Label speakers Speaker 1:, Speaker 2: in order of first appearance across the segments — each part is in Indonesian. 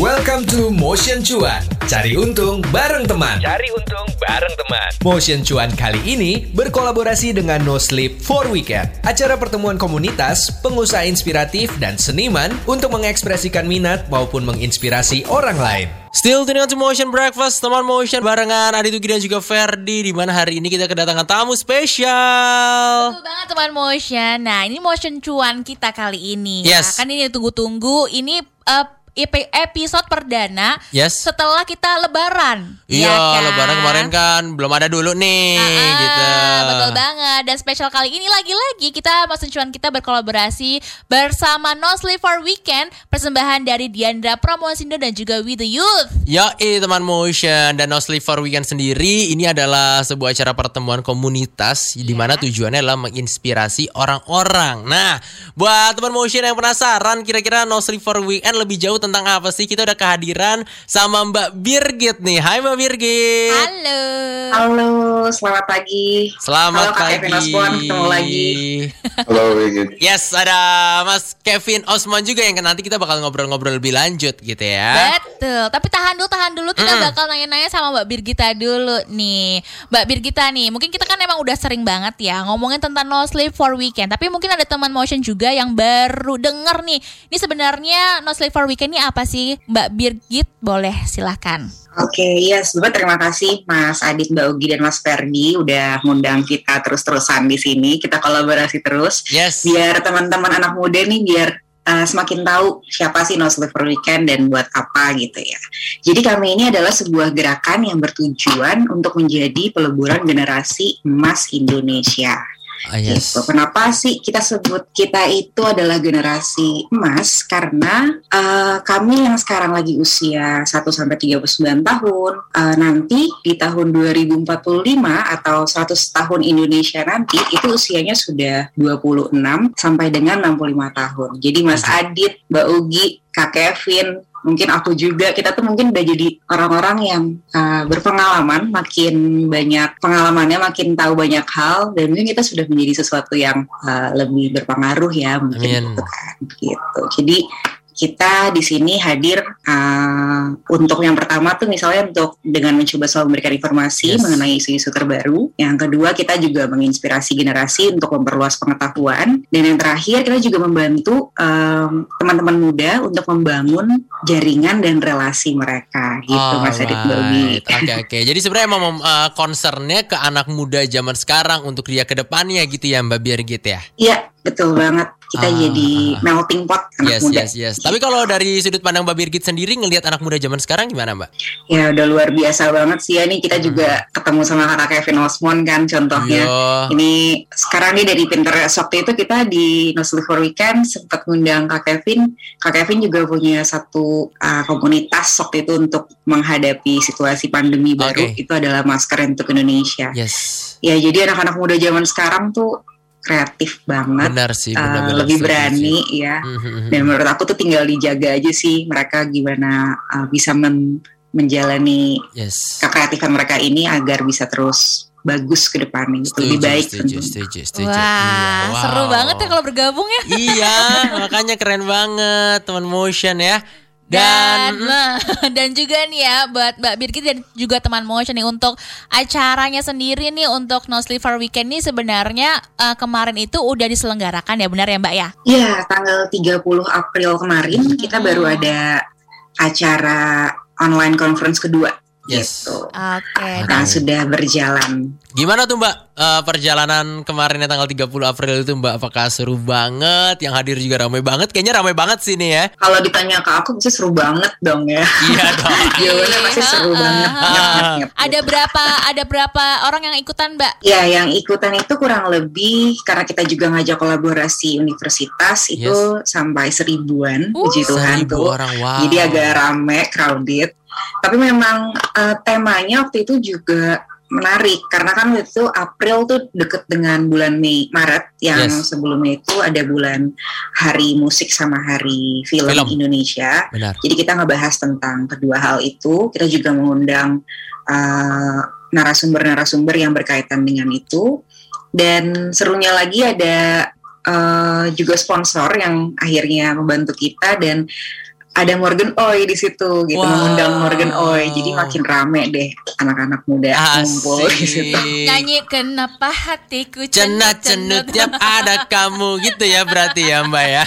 Speaker 1: Welcome to Motion Cuan. Cari untung bareng teman.
Speaker 2: Cari untung bareng teman.
Speaker 1: Motion Cuan kali ini berkolaborasi dengan No Sleep for Weekend. Acara pertemuan komunitas, pengusaha inspiratif, dan seniman untuk mengekspresikan minat maupun menginspirasi orang lain.
Speaker 3: Still tuning on to Motion Breakfast Teman Motion barengan Adit Ugi dan juga Ferdi di mana hari ini kita kedatangan tamu spesial
Speaker 4: Betul banget teman motion. Nah ini motion cuan kita kali ini.
Speaker 3: Yes.
Speaker 4: Nah, kan ini tunggu-tunggu. Ini uh, episode perdana
Speaker 3: Yes.
Speaker 4: setelah kita lebaran.
Speaker 3: Iya
Speaker 4: ya kan?
Speaker 3: lebaran kemarin kan belum ada dulu nih
Speaker 4: Ah,
Speaker 3: gitu
Speaker 4: Betul banget. Dan spesial kali ini lagi-lagi kita motion cuan kita berkolaborasi bersama No Sleep for Weekend. Persembahan dari Diandra Promosindo dan juga We The Youth.
Speaker 3: Ya teman Motion dan No Sleep for Weekend sendiri ini adalah sebuah acara pertemuan komunitas di mana tujuannya adalah menginspirasi orang-orang. Nah, buat teman Motion yang penasaran kira-kira No Sleep for Weekend lebih jauh tentang apa sih? Kita udah kehadiran sama Mbak Birgit nih. Hai Mbak Birgit.
Speaker 4: Halo.
Speaker 5: Halo, selamat pagi.
Speaker 3: Selamat
Speaker 5: Halo, Kak
Speaker 3: pagi.
Speaker 5: Kevin Osborn, ketemu lagi.
Speaker 6: Halo Wigit.
Speaker 3: Yes, ada Mas Kevin Osman juga yang nanti kita bakal ngobrol-ngobrol lebih lanjut gitu ya.
Speaker 4: Betul, tapi tahan dulu, tahan dulu kita
Speaker 3: Mm.
Speaker 4: bakal nanya-nanya sama Mbak Birgita dulu nih. Mbak Birgita nih, mungkin kita kan emang udah sering banget ya ngomongin tentang No Sleep for Weekend, tapi mungkin ada teman motion juga yang baru denger nih. Ini sebenarnya No Sleep for Weekend ini apa sih? Mbak Birgit, boleh silahkan.
Speaker 5: Oke, iya sebetulnya terima kasih Mas Adit, Mbak Ugi, dan Mas Ferdi udah ngundang kita terus-terusan di sini. Kita kolaborasi terus.
Speaker 3: Yes.
Speaker 5: Biar teman-teman anak muda nih biar uh, semakin tahu siapa sih No Sleep for Weekend dan buat apa gitu ya. Jadi kami ini adalah sebuah gerakan yang bertujuan untuk menjadi peleburan generasi emas Indonesia.
Speaker 3: Ah, yes.
Speaker 5: Gitu. Kenapa sih kita sebut kita itu adalah generasi emas? Karena eh, kami yang sekarang lagi usia 1 sampai 39 tahun, eh, nanti di tahun 2045 atau 100 tahun Indonesia nanti itu usianya sudah 26 sampai dengan 65 tahun. Jadi Mas Adit, Mbak Ugi, Kak Kevin, mungkin aku juga kita tuh mungkin udah jadi orang-orang yang uh, berpengalaman makin banyak pengalamannya makin tahu banyak hal dan mungkin kita sudah menjadi sesuatu yang uh, lebih berpengaruh ya
Speaker 3: Amin.
Speaker 5: mungkin gitu kan gitu jadi kita di sini hadir uh, untuk yang pertama tuh misalnya untuk dengan mencoba selalu memberikan informasi
Speaker 3: Yes.
Speaker 5: mengenai isu-isu terbaru. Yang kedua kita juga menginspirasi generasi untuk memperluas pengetahuan. Dan yang terakhir kita juga membantu um, teman-teman muda untuk membangun jaringan dan relasi mereka gitu Mas Adit.
Speaker 3: Alright. Oke oke. Jadi sebenarnya emang uh, concernnya ke anak muda zaman sekarang untuk dia ke depannya gitu ya Mbak Birgit ya.
Speaker 5: Iya betul banget kita
Speaker 3: Ah,
Speaker 5: jadi
Speaker 3: ah.
Speaker 5: melting pot anak
Speaker 3: Yes
Speaker 5: muda.
Speaker 3: yes yes. Tapi kalau dari sudut pandang Mbak Birgit sendiri ngelihat anak muda zaman sekarang gimana Mbak?
Speaker 5: Ya udah luar biasa banget sih ya nih kita juga ketemu sama kakak Kevin Osmond kan contohnya.
Speaker 3: Hmm. Iya.
Speaker 5: Ini sekarang nih dari Pinterest waktu itu kita di No Sleep for Weekend sempat ngundang Kak Kevin. Kak Kevin juga punya satu uh, komunitas waktu itu untuk menghadapi situasi pandemi baru.
Speaker 3: Oke.
Speaker 5: Itu adalah masker untuk Indonesia.
Speaker 3: Yes.
Speaker 5: Ya jadi anak-anak muda zaman sekarang tuh kreatif banget,
Speaker 3: Benar sih.
Speaker 5: uh,
Speaker 3: benar-benar
Speaker 5: lebih
Speaker 3: setuju
Speaker 5: berani
Speaker 3: sih.
Speaker 5: ya. Dan menurut aku tuh tinggal dijaga aja sih mereka gimana uh, bisa men- menjalani
Speaker 3: Yes.
Speaker 5: kekreatifan mereka ini agar bisa terus bagus ke depannya gitu. lebih baik
Speaker 3: setuju,
Speaker 5: tentunya.
Speaker 3: setuju, setuju.
Speaker 4: Wah,
Speaker 3: Iya,
Speaker 4: seru
Speaker 3: wow.
Speaker 4: banget ya kalau bergabung ya.
Speaker 3: iya, makanya keren banget teman motion ya.
Speaker 4: Dan
Speaker 3: Dan,
Speaker 4: nah, dan juga nih ya buat Mbak Birgit dan juga teman motion nih untuk acaranya sendiri nih untuk No Sleep for Weekend nih sebenarnya eh, kemarin itu udah diselenggarakan ya benar ya Mbak ya?
Speaker 5: Ya, tanggal 30 April kemarin kita baru ada acara online conference kedua.
Speaker 3: Yes.
Speaker 5: Gitu.
Speaker 4: Oke.
Speaker 5: Nah, sudah berjalan.
Speaker 3: gimana tuh Mbak eh, perjalanan kemarinnya tanggal 30 April itu Mbak? Apakah seru banget? Yang hadir juga ramai banget. Kayaknya ramai banget sih nih ya.
Speaker 5: Kalau ditanya ke aku bisa seru banget dong ya.
Speaker 3: Iya dong.
Speaker 5: Jawabannya pasti seru
Speaker 4: Heeh.
Speaker 5: banget. Nyep, nyep, nyep,
Speaker 4: Ada
Speaker 5: gitu.
Speaker 4: berapa ada berapa orang yang ikutan Mbak?
Speaker 5: Ya, yang ikutan itu kurang lebih karena kita juga ngajak kolaborasi universitas itu sampai seribuan,
Speaker 4: Uh,
Speaker 5: puji Tuhan
Speaker 3: Seribu
Speaker 5: tuh.
Speaker 3: orang, wow.
Speaker 5: Jadi agak rame, crowded. Tapi memang eh, temanya waktu itu juga menarik karena kan waktu itu April tuh deket dengan bulan Mei Maret yang
Speaker 3: Yes.
Speaker 5: sebelumnya itu ada bulan Hari Musik sama Hari Film,
Speaker 3: Film.
Speaker 5: Indonesia.
Speaker 3: Benar.
Speaker 5: Jadi kita ngebahas tentang kedua hal itu. Kita juga mengundang eh, narasumber-narasumber yang berkaitan dengan itu. Dan serunya lagi ada eh, juga sponsor yang akhirnya membantu kita dan ada Morgan Oi di situ gitu,
Speaker 3: Wow.
Speaker 5: mengundang Morgan Oi. Jadi makin rame deh anak-anak muda ngumpul di situ.
Speaker 4: Nyanyi kenapa hatiku
Speaker 3: Cenat cenut tiap ada kamu gitu ya berarti ya Mbak ya.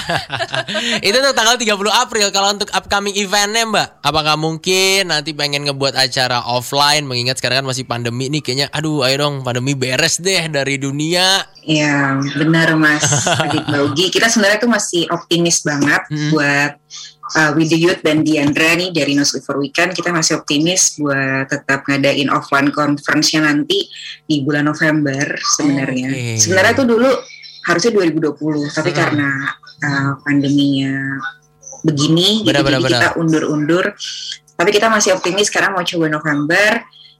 Speaker 3: Itu untuk tanggal 30 April kalau untuk upcoming eventnya Mbak. Apakah mungkin nanti pengen ngebuat acara offline mengingat sekarang kan masih pandemi nih kayaknya aduh ayo dong pandemi beres deh dari dunia.
Speaker 5: Ya, benar Mas Adit Baugi. Kita sebenarnya tuh masih optimis banget buat uh, With the Youth dan Diandra nih dari No Sleep for Weekend. Kita masih optimis buat tetap ngadain offline conference-nya nanti di bulan November sebenarnya.
Speaker 3: Oke.
Speaker 5: Sebenarnya tuh dulu harusnya 2020, tapi
Speaker 3: Hmm.
Speaker 5: karena uh, pandeminya begini, gitu,
Speaker 3: Benar, benar,
Speaker 5: jadi kita undur-undur. Tapi kita masih optimis sekarang mau coba November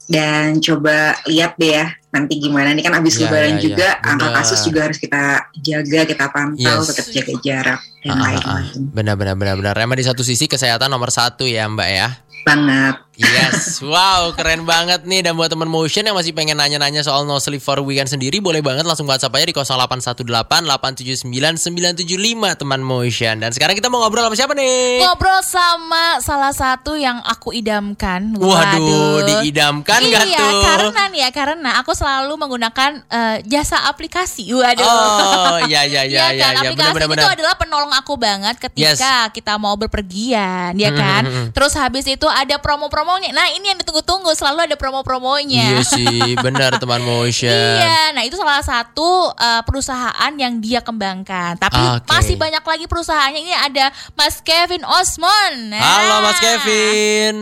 Speaker 5: dan coba lihat deh ya nanti gimana nih kan abis
Speaker 3: Ya,
Speaker 5: lebaran
Speaker 3: ya, ya.
Speaker 5: juga angka
Speaker 3: Benar.
Speaker 5: kasus juga harus kita jaga kita pantau
Speaker 3: Yes.
Speaker 5: tetap jaga jarak dan
Speaker 3: Ah, ah, ah.
Speaker 5: lain-lain
Speaker 3: Benar benar benar benar. Emang di satu sisi kesehatan nomor satu ya Mbak ya.
Speaker 5: banget
Speaker 3: Yes, wow keren banget nih Dan buat teman motion yang masih pengen nanya-nanya soal No Sleep for Weekend sendiri Boleh banget langsung WhatsApp aja di 0818-879-975 teman motion Dan sekarang kita mau ngobrol sama siapa nih?
Speaker 4: Ngobrol sama salah satu yang aku idamkan.
Speaker 3: Waduh, diidamkan nggak
Speaker 4: iya,
Speaker 3: tuh?
Speaker 4: karena nih ya, karena aku selalu menggunakan eh, jasa aplikasi. Waduh.
Speaker 3: Oh, ya ya ya
Speaker 4: Iya
Speaker 3: ya
Speaker 4: kan,
Speaker 3: ya
Speaker 4: aplikasi
Speaker 3: benar
Speaker 4: itu
Speaker 3: benar.
Speaker 4: adalah penolong aku banget ketika kita mau berpergian, ya kan. Terus habis itu ada promo-promonya. Nah ini yang ditunggu-tunggu, selalu ada promo-promonya.
Speaker 3: Iya sih, benar teman motion.
Speaker 4: Iya, nah itu salah satu uh, perusahaan yang dia kembangkan. Tapi
Speaker 3: Oke.
Speaker 4: masih banyak lagi perusahaannya. Ini ada Mas Kevin Osmon. Nah.
Speaker 3: Halo Mas Kevin.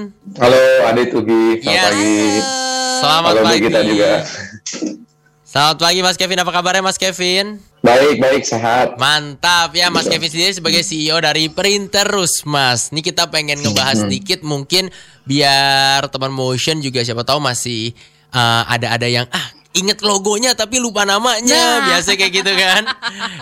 Speaker 6: Halo Adit Ugi, selamat
Speaker 3: Yes.
Speaker 6: pagi.
Speaker 3: Selamat
Speaker 6: Halo
Speaker 3: pagi.
Speaker 6: kita juga.
Speaker 3: Selamat pagi Mas Kevin, apa kabarnya Mas Kevin?
Speaker 6: Baik, baik, sehat.
Speaker 3: Mantap ya Mas Kevin sendiri sebagai CEO dari Printerus Mas. Ini kita pengen ngebahas sedikit mungkin biar teman motion juga siapa tahu masih uh, ada-ada yang ah inget logonya tapi lupa namanya
Speaker 4: Nah.
Speaker 3: biasa kayak gitu kan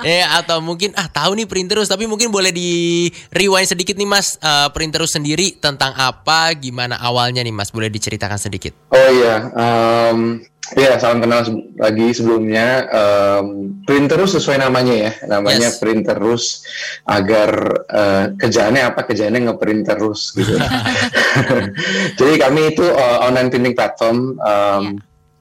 Speaker 3: ya atau mungkin ah tahu nih Printerus tapi mungkin boleh di rewind sedikit nih Mas uh, Printerus sendiri tentang apa gimana awalnya nih Mas boleh diceritakan sedikit
Speaker 6: Oh iya, em, ya salam kenal lagi sebelumnya. Um, Printerus sesuai namanya ya, namanya
Speaker 3: Yes.
Speaker 6: Printerus agar eh, kerjaannya apa? Kerjaannya ngeprint terus gitu. Jadi kami itu eh, online printing platform. em,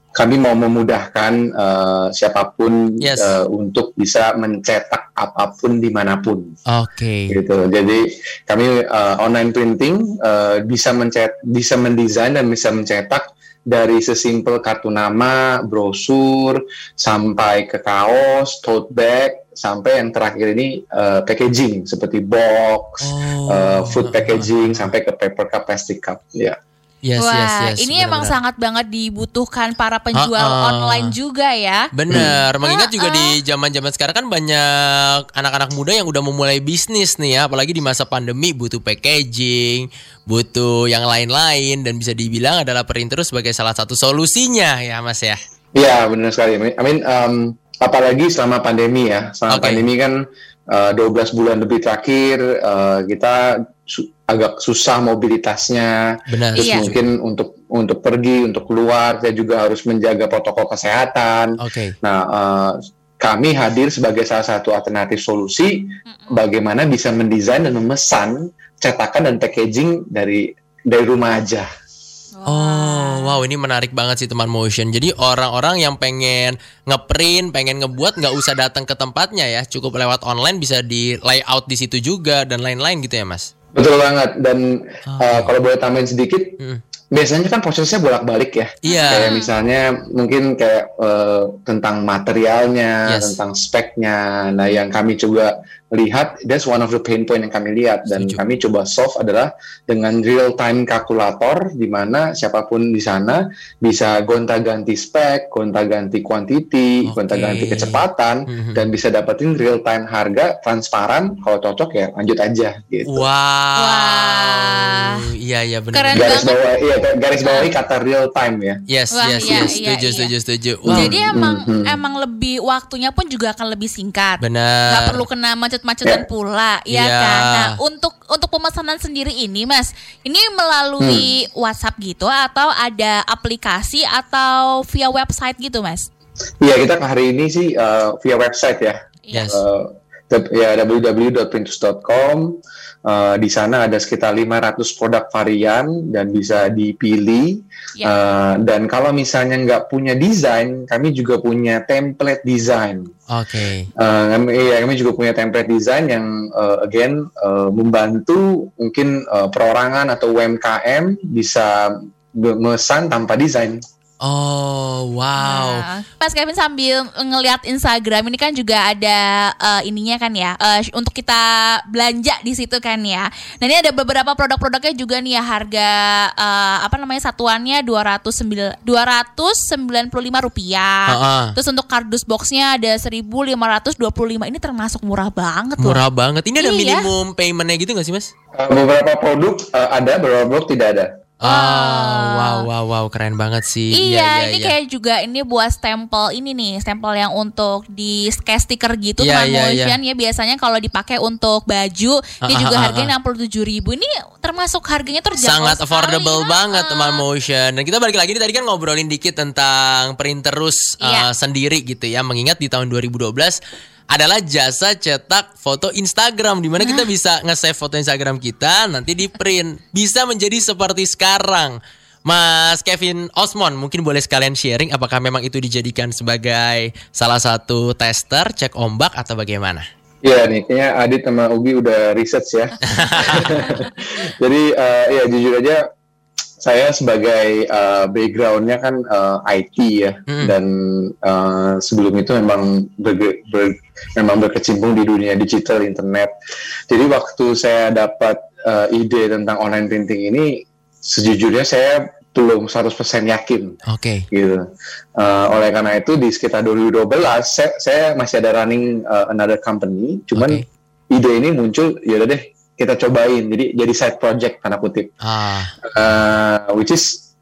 Speaker 6: Kami mau memudahkan eh, siapa pun
Speaker 3: Yes.
Speaker 6: eh, untuk bisa mencetak apa pun di mana pun.
Speaker 3: oke
Speaker 6: gitu. Jadi kami uh, online printing uh, bisa mencet, bisa mendesain dan bisa mencetak dari sesimpel kartu nama, brosur, sampai ke kaos, tote bag, sampai yang terakhir ini uh, packaging seperti box,
Speaker 3: Oh.
Speaker 6: uh, food packaging, sampai ke paper cup, plastic cup. Ya.
Speaker 3: Yes
Speaker 4: Wah,
Speaker 3: yes yes
Speaker 4: ini emang sangat banget dibutuhkan para penjual
Speaker 3: Ah, ah.
Speaker 4: online juga ya.
Speaker 3: Bener, mengingat
Speaker 4: Ah,
Speaker 3: juga
Speaker 4: ah.
Speaker 3: di zaman-zaman sekarang kan banyak anak-anak muda yang udah memulai bisnis nih ya, apalagi di masa pandemi butuh packaging, butuh yang lain-lain dan bisa dibilang adalah Printerus sebagai salah satu solusinya ya Mas ya.
Speaker 6: Iya benar sekali. I mean, um, apalagi selama pandemi ya. Selama
Speaker 3: Oke.
Speaker 6: pandemi kan uh, 12 bulan lebih terakhir uh, kita su- agak susah mobilitasnya.
Speaker 3: Benar.
Speaker 6: Terus
Speaker 4: Iya.
Speaker 6: mungkin untuk untuk pergi, untuk keluar, saya juga harus menjaga protokol kesehatan.
Speaker 3: Oke.
Speaker 6: Nah, uh, kami hadir sebagai salah satu alternatif solusi bagaimana bisa mendesain dan memesan cetakan dan packaging dari dari rumah aja.
Speaker 3: Oh, wow ini menarik banget sih teman motion. Jadi orang-orang yang pengen ngeprint, pengen ngebuat nggak usah datang ke tempatnya ya, cukup lewat online bisa di layout di situ juga dan lain-lain gitu ya Mas.
Speaker 6: Betul banget. Dan uh, kalau boleh tambahin sedikit,
Speaker 3: Hmm.
Speaker 6: biasanya kan prosesnya bolak-balik ya.
Speaker 3: Iya.
Speaker 6: Kayak misalnya mungkin kayak eh, tentang materialnya,
Speaker 3: Yes.
Speaker 6: tentang speknya. Nah, yang kami coba lihat, that's one of the pain point yang kami lihat dan
Speaker 3: Setuju.
Speaker 6: kami coba solve adalah dengan real time kalkulator di mana siapa pun di sana bisa gonta-ganti spek, gonta-ganti quantity,
Speaker 3: Oke.
Speaker 6: gonta-ganti kecepatan
Speaker 3: Mhm.
Speaker 6: dan bisa dapetin real time harga transparan. Kalau cocok ya lanjut aja gitu.
Speaker 3: Wow.
Speaker 4: Wah.
Speaker 3: Iya iya benar.
Speaker 4: Keren.
Speaker 6: Garis
Speaker 4: banget.
Speaker 6: bawah, iya garis bawahi kata real time ya.
Speaker 3: Yes,
Speaker 4: Wah,
Speaker 3: yes,
Speaker 4: iya,
Speaker 3: yes.
Speaker 4: iya,
Speaker 3: Setuju,
Speaker 4: iya.
Speaker 3: setuju, setuju. Wow.
Speaker 4: Jadi emang
Speaker 6: Hmm, hmm.
Speaker 4: emang lebih waktunya pun juga akan lebih singkat.
Speaker 3: Benar.
Speaker 4: Nggak perlu kena macet-macetan
Speaker 6: Ya.
Speaker 4: pula, ya
Speaker 3: Iya.
Speaker 4: kan. Nah, untuk untuk pemesanan sendiri ini, Mas, ini melalui
Speaker 6: Hmm.
Speaker 4: WhatsApp gitu atau ada aplikasi atau via website gitu, Mas?
Speaker 6: Iya, kita hari ini sih uh, via website ya.
Speaker 3: Yes.
Speaker 6: Uh, ya www.printus.com Eh, di sana ada sekitar 500 produk varian dan bisa dipilih.
Speaker 4: Ya.
Speaker 6: Eh, dan kalau misalnya nggak punya desain, kami juga punya template design.
Speaker 3: Oke.
Speaker 6: Eh, kami, iya, kami juga punya template design yang eh, again eh, membantu mungkin eh, perorangan atau UMKM bisa memesan tanpa desain.
Speaker 3: Oh, wow.
Speaker 4: Nah, Mas Kevin sambil ngelihat Instagram ini kan juga ada eh, ininya kan ya eh, untuk kita belanja di situ kan ya. Nah ini ada beberapa produk-produknya juga nih ya harga eh, apa namanya satuannya 209 295 rupiah.
Speaker 3: Ha-ha.
Speaker 4: Terus untuk kardus boxnya ada 1525 ini termasuk murah banget loh.
Speaker 3: Murah banget. Ini ada
Speaker 4: Iya.
Speaker 3: minimum paymentnya gitu nggak sih mas?
Speaker 6: Eh, beberapa produk eh, ada, beberapa produk tidak ada.
Speaker 3: Oh, wow, wow, wow, keren banget sih.
Speaker 4: Iya, ini kayak juga ini buat stempel ini nih, stempel yang untuk di kayak stiker gitu
Speaker 3: Iya,
Speaker 4: teman
Speaker 3: iya, iya.
Speaker 4: ya biasanya kalau dipakai untuk baju ini
Speaker 3: Ah,
Speaker 4: juga
Speaker 3: ah, ah,
Speaker 4: harganya
Speaker 3: ah.
Speaker 4: 67.000 ribu ini termasuk harganya terjangkau
Speaker 3: sangat
Speaker 4: sekali,
Speaker 3: affordable banget
Speaker 4: Ah.
Speaker 3: teman motion dan kita balik lagi nih tadi kan ngobrolin dikit tentang printerus uh,
Speaker 4: Iya.
Speaker 3: sendiri gitu ya mengingat di tahun 2012 adalah jasa cetak foto Instagram di mana kita bisa nge-save foto Instagram kita nanti di print bisa menjadi seperti sekarang Mas Kevin Osmond mungkin boleh sekalian sharing apakah memang itu dijadikan sebagai salah satu tester cek ombak atau bagaimana?
Speaker 6: Iya nih, kayaknya Adit sama Ugi udah research ya. Jadi eh, ya jujur aja, saya sebagai eh, backgroundnya kan eh, IT ya,
Speaker 3: Hmm.
Speaker 6: dan eh, sebelum itu memang berge- ber- memang berkecimpung di dunia digital internet. Jadi waktu saya dapat eh, ide tentang online printing ini, sejujurnya saya belum 100% yakin
Speaker 3: Oke.
Speaker 6: gitu. Uh, oleh karena itu di sekitar 2012 saya, saya masih ada running uh, another company, cuman
Speaker 3: Oke.
Speaker 6: ide ini muncul ya udah deh kita cobain. Jadi jadi side project tanda kutip.
Speaker 3: Ah,
Speaker 6: Uh, which is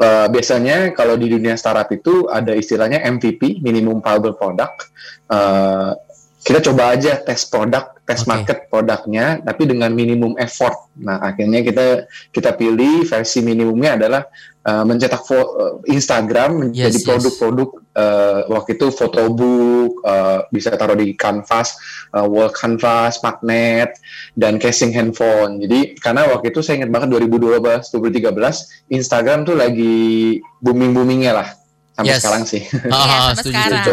Speaker 6: uh, biasanya kalau di dunia startup itu ada istilahnya MVP, minimum viable product. Uh, kita coba aja tes produk, tes
Speaker 3: Oke.
Speaker 6: market produknya, tapi dengan minimum effort. Nah, akhirnya kita kita pilih versi minimumnya adalah uh, mencetak fo- uh, Instagram menjadi
Speaker 3: Yes, yes.
Speaker 6: produk-produk uh, waktu itu photobook, uh, bisa taruh di canvas, uh, wall canvas, magnet, dan casing handphone. Jadi karena waktu itu saya ingat banget 2012, 2013 Instagram tuh lagi booming boomingnya lah sampai
Speaker 3: Yes.
Speaker 6: sekarang sih.
Speaker 4: Iya,
Speaker 3: Ah,
Speaker 4: sampai sekarang.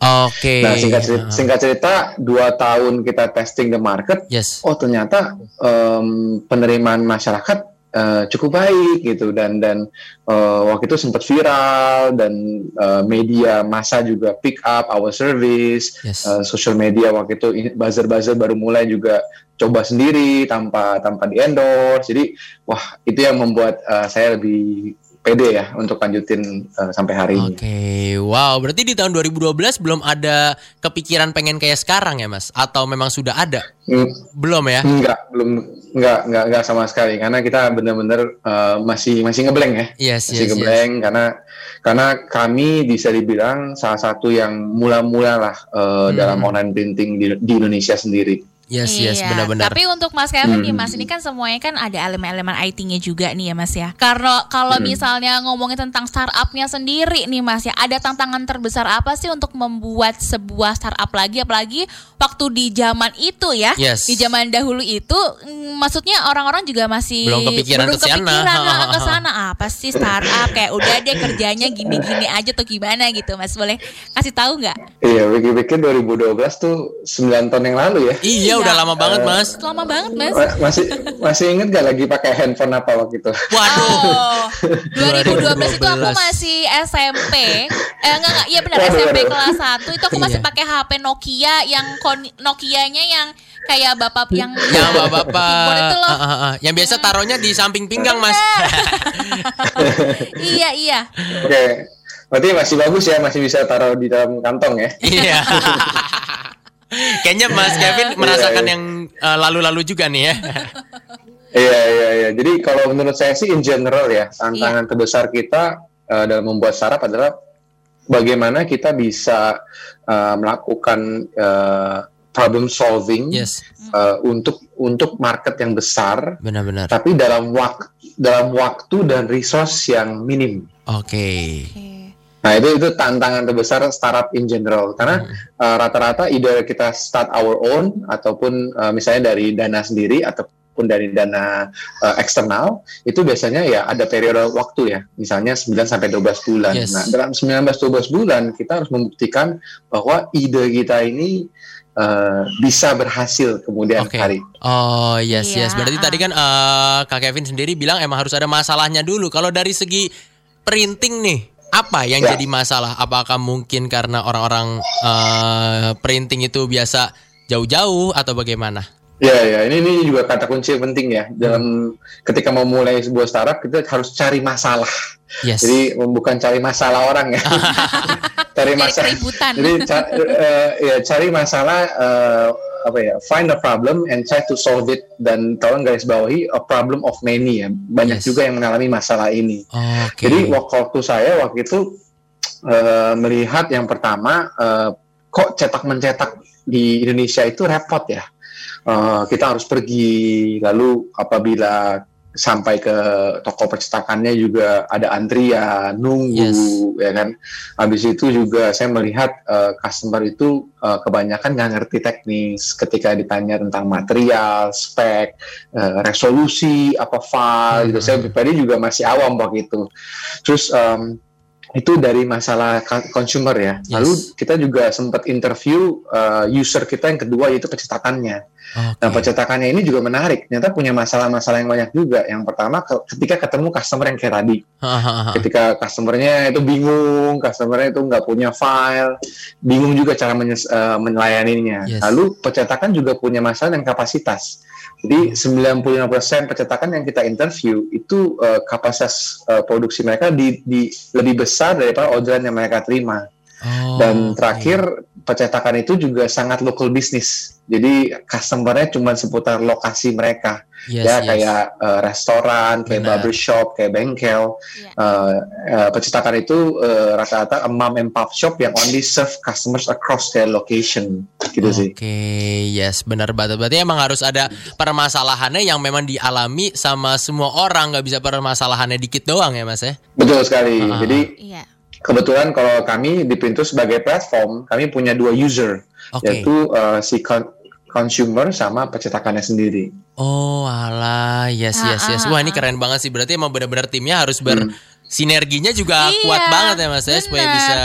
Speaker 3: Oke.
Speaker 6: Nah singkat cerita, singkat cerita dua tahun kita testing the market,
Speaker 3: Yes.
Speaker 6: oh ternyata em, penerimaan masyarakat eh, cukup baik gitu dan dan eh, waktu itu sempat viral dan eh, media massa juga pick up our service,
Speaker 3: Yes.
Speaker 6: eh, social media waktu itu buzzer-buzzer baru mulai juga coba sendiri tanpa tanpa di endorse. Jadi wah itu yang membuat eh, saya lebih pede ya untuk lanjutin eh, sampai hari ini.
Speaker 3: Oke, wow. Berarti di tahun 2012 belum ada kepikiran pengen kayak sekarang ya, Mas? Atau memang sudah ada?
Speaker 6: Hmm,
Speaker 3: Belum ya?
Speaker 6: Enggak, belum enggak enggak enggak sama sekali karena kita benar-benar eh, masih masih ngeblank ya.
Speaker 3: Yes,
Speaker 6: Masih
Speaker 3: yes, yes.
Speaker 6: ngeblank karena karena kami bisa dibilang salah satu yang mula-mula lah eh,
Speaker 3: Hmm.
Speaker 6: dalam online printing di, di Indonesia sendiri.
Speaker 3: Yes, yes,
Speaker 4: Iya,
Speaker 3: benar-benar.
Speaker 4: Tapi untuk Mas Kevin nih
Speaker 6: Hmm.
Speaker 4: Mas, ini kan semuanya kan ada elemen-elemen IT-nya juga nih ya Mas ya. Karena kalau
Speaker 6: Hmm.
Speaker 4: misalnya ngomongin tentang startupnya sendiri nih Mas ya, ada tantangan terbesar apa sih untuk membuat sebuah startup lagi, apalagi waktu di zaman itu ya,
Speaker 3: Yes.
Speaker 4: di zaman dahulu itu, mm, maksudnya orang-orang juga masih
Speaker 3: Belum kepikiran
Speaker 4: belum
Speaker 3: ke sana.
Speaker 4: kepikiran nah, ke sana. apa sih startup kayak udah deh kerjanya gini-gini aja tuh gimana gitu Mas, boleh kasih tahu nggak?
Speaker 6: Iya, pikir-pikir 2012 tuh 9 tahun yang lalu ya.
Speaker 3: Iya,
Speaker 4: Iya.
Speaker 3: udah lama banget, Mas.
Speaker 4: Lama banget Mas.
Speaker 6: Ma- Masih masih inget gak lagi pakai handphone apa waktu itu?
Speaker 3: Waduh.
Speaker 4: Oh, 2012 itu aku
Speaker 3: 2012.
Speaker 4: masih SMP. Eh enggak enggak, iya benar SMP kelas 1 itu aku masih
Speaker 3: Iya.
Speaker 4: pakai HP Nokia yang kon- Nokianya yang kayak bapak yang
Speaker 3: Yang bapak-bapak
Speaker 4: itu loh.
Speaker 3: Ah, ah, ah. Yang biasa taruhnya di samping pinggang, Mas.
Speaker 4: iya iya.
Speaker 6: Oke. Berarti masih bagus ya, masih bisa taruh di dalam kantong ya.
Speaker 3: Iya. Kayaknya Mas Kevin merasakan
Speaker 6: iya.
Speaker 3: yang eh, lalu-lalu juga nih ya.
Speaker 6: Iya iya iya. Jadi kalau menurut saya sih in general ya tantangan
Speaker 4: Iya.
Speaker 6: terbesar kita uh, dalam membuat startup adalah bagaimana kita bisa uh, melakukan uh, problem solving
Speaker 3: Yes,
Speaker 6: uh, untuk untuk market yang besar,
Speaker 3: benar-benar.
Speaker 6: tapi dalam waktu dalam waktu dan resource yang minim.
Speaker 3: Oke.
Speaker 4: Oke.
Speaker 6: Nah itu itu tantangan terbesar startup in general karena uh, rata-rata ide kita start our own ataupun uh, misalnya dari dana sendiri ataupun dari dana uh, eksternal itu biasanya ya ada periode waktu ya misalnya 9 sampai 12 bulan.
Speaker 3: Yes.
Speaker 6: Nah dalam 19 12 bulan kita harus membuktikan bahwa ide kita ini uh, bisa berhasil kemudian
Speaker 3: Oke.
Speaker 6: hari.
Speaker 3: Oh yes
Speaker 4: Iya,
Speaker 3: yes. Berarti
Speaker 4: ah.
Speaker 3: tadi kan eh, Kak Kevin sendiri bilang emang harus ada masalahnya dulu. Kalau dari segi printing nih, apa yang
Speaker 6: Ya.
Speaker 3: jadi masalah? Apakah mungkin karena orang-orang eh, printing itu biasa jauh-jauh atau bagaimana?
Speaker 6: Ya, ya, ini ini juga kata kunci yang penting ya dalam ketika mau mulai sebuah startup kita harus cari masalah.
Speaker 3: Yes.
Speaker 6: Jadi bukan cari masalah orang ya, cari masalah. Jadi ca- eh, ya cari masalah eh, apa ya, find a problem and try to solve it dan tolong garis bawahi a problem of many ya. Banyak
Speaker 3: Yes.
Speaker 6: juga yang mengalami masalah ini.
Speaker 3: Oke.
Speaker 6: Jadi wak- waktu saya waktu itu eh, melihat yang pertama eh, kok cetak mencetak di Indonesia itu repot ya. Eh, kita harus pergi lalu apabila sampai ke toko percetakannya juga ada antrian nunggu ya kan. Habis itu juga saya melihat eh, customer itu eh, kebanyakan nggak ngerti teknis ketika ditanya tentang material, spek, eh, resolusi, apa file gitu. Saya pribadi juga masih awam waktu itu. Terus em, itu dari masalah consumer ya.
Speaker 3: Yes.
Speaker 6: Lalu kita juga sempat interview eh, user kita yang kedua yaitu percetakannya.
Speaker 3: Oke.
Speaker 6: Nah, percetakannya ini juga menarik. Ternyata punya masalah-masalah yang banyak juga. Yang pertama ke- ketika ketemu customer yang kayak tadi, ketika customernya itu bingung, customernya itu nggak punya file, bingung juga cara menyes- eh, melayaninya.
Speaker 3: Yes.
Speaker 6: Lalu percetakan juga punya masalah dengan kapasitas. Jadi 95% percetakan yang kita interview itu eh, kapasitas eh, produksi mereka di, di lebih besar daripada orderan yang mereka terima.
Speaker 3: Oh,
Speaker 6: Dan terakhir percetakan itu juga sangat local business. Jadi customernya cuma seputar lokasi mereka.
Speaker 3: yes,
Speaker 6: ya
Speaker 3: yes.
Speaker 6: kayak eh, restoran, kayak
Speaker 3: Benar.
Speaker 6: barbershop, kayak bengkel.
Speaker 4: Iya.
Speaker 6: Eh, eh, percetakan itu eh, rata-rata a mom and pop shop yang only serve customers across their location. Gitu sih.
Speaker 3: Oke, yes, benar banget. Berarti emang harus ada permasalahannya yang memang dialami sama semua orang, nggak bisa permasalahannya dikit doang ya, Mas ya?
Speaker 6: Betul sekali.
Speaker 3: Ah.
Speaker 6: Jadi
Speaker 4: Iya.
Speaker 6: Kebetulan kalau kami di Pintu sebagai platform, kami punya dua user,
Speaker 3: Oke.
Speaker 6: yaitu eh, si con- consumer sama percetakannya sendiri.
Speaker 3: Oh, alah, yes,
Speaker 4: Ah,
Speaker 3: yes, yes.
Speaker 4: ah,
Speaker 3: Wah, ini
Speaker 4: ah.
Speaker 3: keren banget sih. Berarti emang benar-benar timnya harus
Speaker 6: Hmm.
Speaker 3: bersinerginya juga
Speaker 4: Iya,
Speaker 3: kuat banget ya, Mas ya, supaya bisa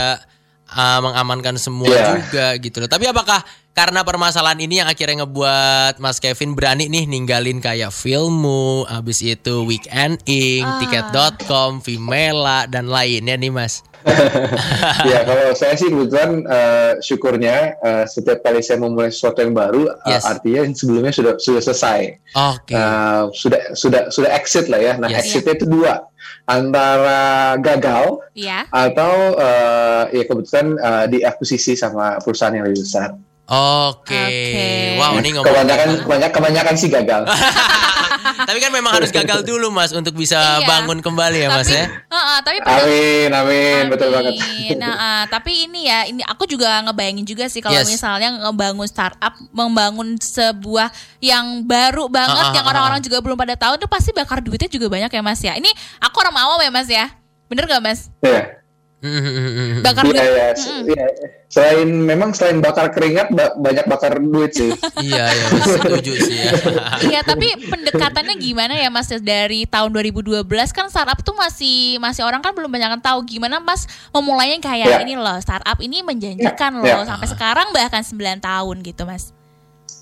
Speaker 3: uh, mengamankan semua
Speaker 6: Iya.
Speaker 3: juga gitu loh. Tapi apakah karena permasalahan ini yang akhirnya ngebuat Mas Kevin berani nih ninggalin kayak Filmu, habis itu Weekend Inc,
Speaker 4: Ah.
Speaker 3: Tiket.com, Vimela dan lainnya nih, Mas.
Speaker 6: ya kalau saya sih kebetulan eh, syukurnya eh, setiap kali saya memulai sesuatu yang baru eh,
Speaker 3: Yes.
Speaker 6: artinya yang sebelumnya sudah sudah selesai
Speaker 3: Oke.
Speaker 6: Eh, sudah sudah sudah exit lah ya nah
Speaker 3: Yes.
Speaker 6: exitnya itu dua antara gagal
Speaker 4: Iya.
Speaker 6: atau eh, ya kebetulan eh, diakuisisi sama perusahaan yang lebih besar
Speaker 3: Oke.
Speaker 4: Oke.
Speaker 3: Wow, ini ngomong
Speaker 6: kebanyakan kebanyakan kebanyakan sih gagal
Speaker 3: Tapi kan memang harus gagal dulu, Mas, untuk bisa
Speaker 4: Iya.
Speaker 3: bangun kembali ya, Mas
Speaker 4: tapi,
Speaker 3: ya.
Speaker 4: Heeh, tapi pada
Speaker 6: amin amin betul banget
Speaker 4: Amin. Nah, ah, tapi ini ya, ini aku juga ngebayangin juga sih kalau
Speaker 3: Yes.
Speaker 4: misalnya ngebangun startup, membangun sebuah yang baru banget,
Speaker 3: ah,
Speaker 4: yang
Speaker 3: ah,
Speaker 4: orang-orang juga belum pada tahu, itu pasti bakar duitnya juga banyak ya Mas ya. Ini aku orang awam ya Mas ya, bener gak Mas?
Speaker 6: ya
Speaker 4: Bakar
Speaker 6: Iya,
Speaker 4: duit.
Speaker 6: iya. Iya. Selain memang selain bakar keringat ba- banyak bakar duit sih.
Speaker 3: Iya, iya, Mas. setuju sih ya.
Speaker 4: Iya, tapi pendekatannya gimana ya Mas dari tahun 2012 kan startup tuh masih masih orang kan belum banyak yang tahu gimana Mas memulainya kayak
Speaker 6: Ya.
Speaker 4: ini loh, startup ini menjanjikan
Speaker 6: Ya,
Speaker 4: loh
Speaker 6: ya.
Speaker 4: sampai sekarang bahkan 9 tahun gitu Mas.